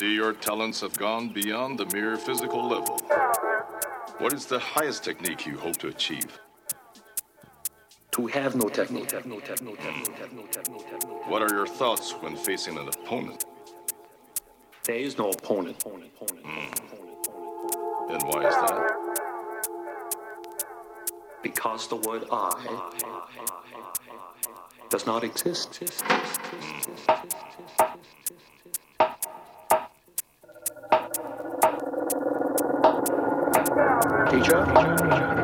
see your talents have gone beyond the mere physical level. What is the highest technique you hope to achieve? To have no technique. What are your thoughts when facing an opponent? There is no opponent. And why is that? Because the word I does not exist. Teacher?